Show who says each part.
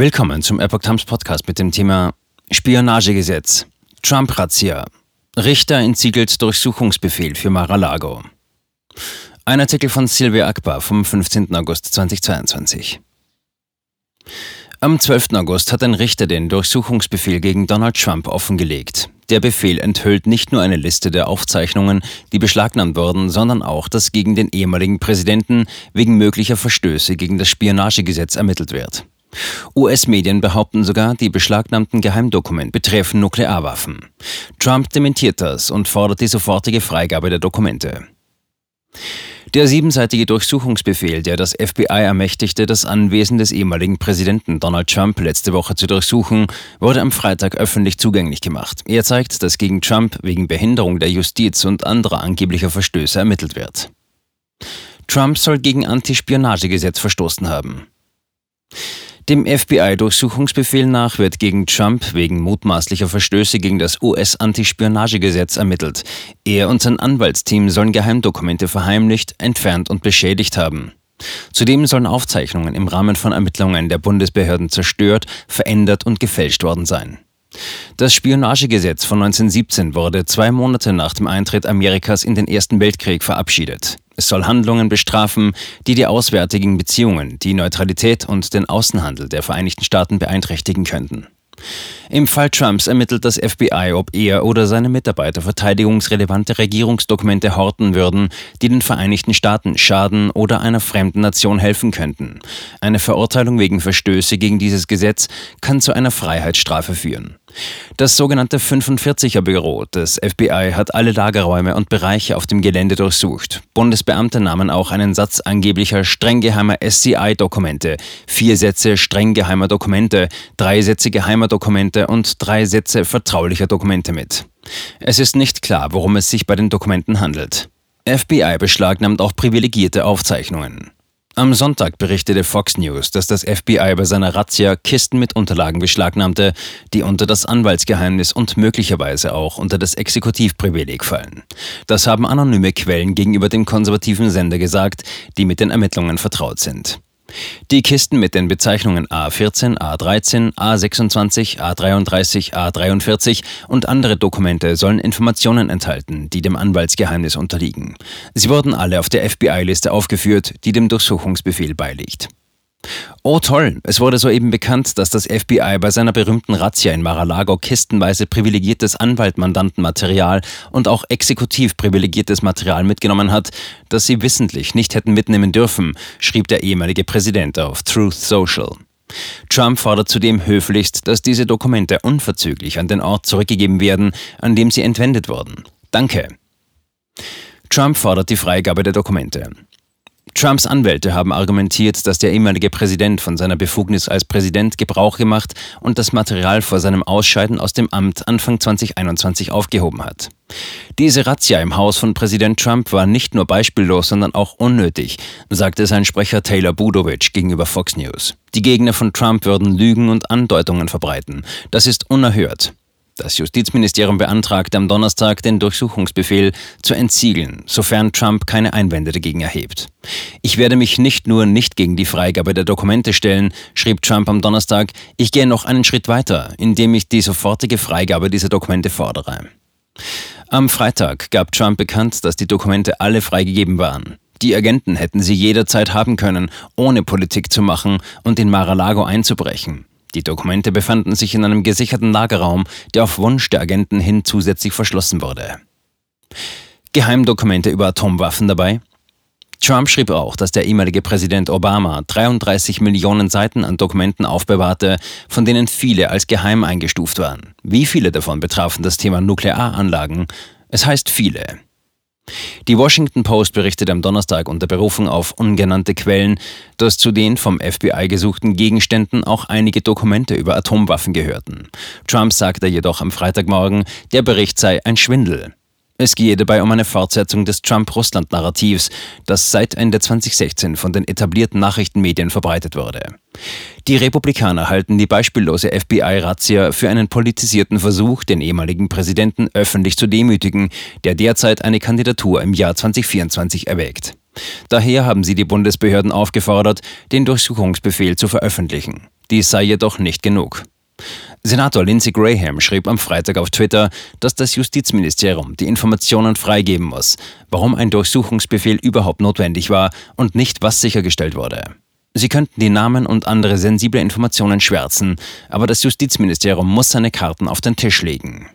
Speaker 1: Willkommen zum Epoch Times Podcast mit dem Thema Spionagegesetz. Trump-Razzia. Richter entsiegelt Durchsuchungsbefehl für Mar-a-Lago. Ein Artikel von Sylvia Akbar vom 15. August 2022. Am 12. August hat ein Richter den Durchsuchungsbefehl gegen Donald Trump offengelegt. Der Befehl enthüllt nicht nur eine Liste der Aufzeichnungen, die beschlagnahmt wurden, sondern auch, dass gegen den ehemaligen Präsidenten wegen möglicher Verstöße gegen das Spionagegesetz ermittelt wird. US-Medien behaupten sogar, die beschlagnahmten Geheimdokumente betreffen Nuklearwaffen. Trump dementiert das und fordert die sofortige Freigabe der Dokumente. Der siebenseitige Durchsuchungsbefehl, der das FBI ermächtigte, das Anwesen des ehemaligen Präsidenten Donald Trump letzte Woche zu durchsuchen, wurde am Freitag öffentlich zugänglich gemacht. Er zeigt, dass gegen Trump wegen Behinderung der Justiz und anderer angeblicher Verstöße ermittelt wird. Trump soll gegen Antispionagegesetz verstoßen haben. Dem FBI-Durchsuchungsbefehl nach wird gegen Trump wegen mutmaßlicher Verstöße gegen das US-Antispionagegesetz ermittelt. Er und sein Anwaltsteam sollen Geheimdokumente verheimlicht, entfernt und beschädigt haben. Zudem sollen Aufzeichnungen im Rahmen von Ermittlungen der Bundesbehörden zerstört, verändert und gefälscht worden sein. Das Spionagegesetz von 1917 wurde zwei Monate nach dem Eintritt Amerikas in den Ersten Weltkrieg verabschiedet. Es soll Handlungen bestrafen, die die auswärtigen Beziehungen, die Neutralität und den Außenhandel der Vereinigten Staaten beeinträchtigen könnten. Im Fall Trumps ermittelt das FBI, ob er oder seine Mitarbeiter verteidigungsrelevante Regierungsdokumente horten würden, die den Vereinigten Staaten schaden oder einer fremden Nation helfen könnten. Eine Verurteilung wegen Verstöße gegen dieses Gesetz kann zu einer Freiheitsstrafe führen. Das sogenannte 45er Büro des FBI hat alle Lagerräume und Bereiche auf dem Gelände durchsucht. Bundesbeamte nahmen auch einen Satz angeblicher streng geheimer SCI-Dokumente, vier Sätze streng geheimer Dokumente, drei Sätze geheimer Dokumente und drei Sätze vertraulicher Dokumente mit. Es ist nicht klar, worum es sich bei den Dokumenten handelt. FBI beschlagnahmt auch privilegierte Aufzeichnungen. Am Sonntag berichtete Fox News, dass das FBI bei seiner Razzia Kisten mit Unterlagen beschlagnahmte, die unter das Anwaltsgeheimnis und möglicherweise auch unter das Exekutivprivileg fallen. Das haben anonyme Quellen gegenüber dem konservativen Sender gesagt, die mit den Ermittlungen vertraut sind. Die Kisten mit den Bezeichnungen A14, A13, A26, A33, A43 und andere Dokumente sollen Informationen enthalten, die dem Anwaltsgeheimnis unterliegen. Sie wurden alle auf der FBI-Liste aufgeführt, die dem Durchsuchungsbefehl beiliegt. Oh toll, es wurde soeben bekannt, dass das FBI bei seiner berühmten Razzia in Mar-a-Lago kistenweise privilegiertes Anwaltmandantenmaterial und auch exekutiv privilegiertes Material mitgenommen hat, das sie wissentlich nicht hätten mitnehmen dürfen, schrieb der ehemalige Präsident auf Truth Social. Trump fordert zudem höflichst, dass diese Dokumente unverzüglich an den Ort zurückgegeben werden, an dem sie entwendet wurden. Danke. Trump fordert die Freigabe der Dokumente. Trumps Anwälte haben argumentiert, dass der ehemalige Präsident von seiner Befugnis als Präsident Gebrauch gemacht und das Material vor seinem Ausscheiden aus dem Amt Anfang 2021 aufgehoben hat. Diese Razzia im Haus von Präsident Trump war nicht nur beispiellos, sondern auch unnötig, sagte sein Sprecher Taylor Budowich gegenüber Fox News. Die Gegner von Trump würden Lügen und Andeutungen verbreiten. Das ist unerhört. Das Justizministerium beantragte am Donnerstag, den Durchsuchungsbefehl zu entsiegeln, sofern Trump keine Einwände dagegen erhebt. Ich werde mich nicht nur nicht gegen die Freigabe der Dokumente stellen, schrieb Trump am Donnerstag, ich gehe noch einen Schritt weiter, indem ich die sofortige Freigabe dieser Dokumente fordere. Am Freitag gab Trump bekannt, dass die Dokumente alle freigegeben waren. Die Agenten hätten sie jederzeit haben können, ohne Politik zu machen und in Mar-a-Lago einzubrechen. Die Dokumente befanden sich in einem gesicherten Lagerraum, der auf Wunsch der Agenten hin zusätzlich verschlossen wurde. Geheimdokumente über Atomwaffen dabei? Trump schrieb auch, dass der ehemalige Präsident Obama 33 Millionen Seiten an Dokumenten aufbewahrte, von denen viele als geheim eingestuft waren. Wie viele davon betrafen das Thema Nuklearanlagen? Es heißt viele. Die Washington Post berichtet am Donnerstag unter Berufung auf ungenannte Quellen, dass zu den vom FBI gesuchten Gegenständen auch einige Dokumente über Atomwaffen gehörten. Trump sagte jedoch am Freitagmorgen, der Bericht sei ein Schwindel. Es gehe dabei um eine Fortsetzung des Trump-Russland-Narrativs, das seit Ende 2016 von den etablierten Nachrichtenmedien verbreitet wurde. Die Republikaner halten die beispiellose FBI-Razzia für einen politisierten Versuch, den ehemaligen Präsidenten öffentlich zu demütigen, der derzeit eine Kandidatur im Jahr 2024 erwägt. Daher haben sie die Bundesbehörden aufgefordert, den Durchsuchungsbefehl zu veröffentlichen. Dies sei jedoch nicht genug. Senator Lindsey Graham schrieb am Freitag auf Twitter, dass das Justizministerium die Informationen freigeben muss, warum ein Durchsuchungsbefehl überhaupt notwendig war und nicht, was sichergestellt wurde. Sie könnten die Namen und andere sensible Informationen schwärzen, aber das Justizministerium muss seine Karten auf den Tisch legen.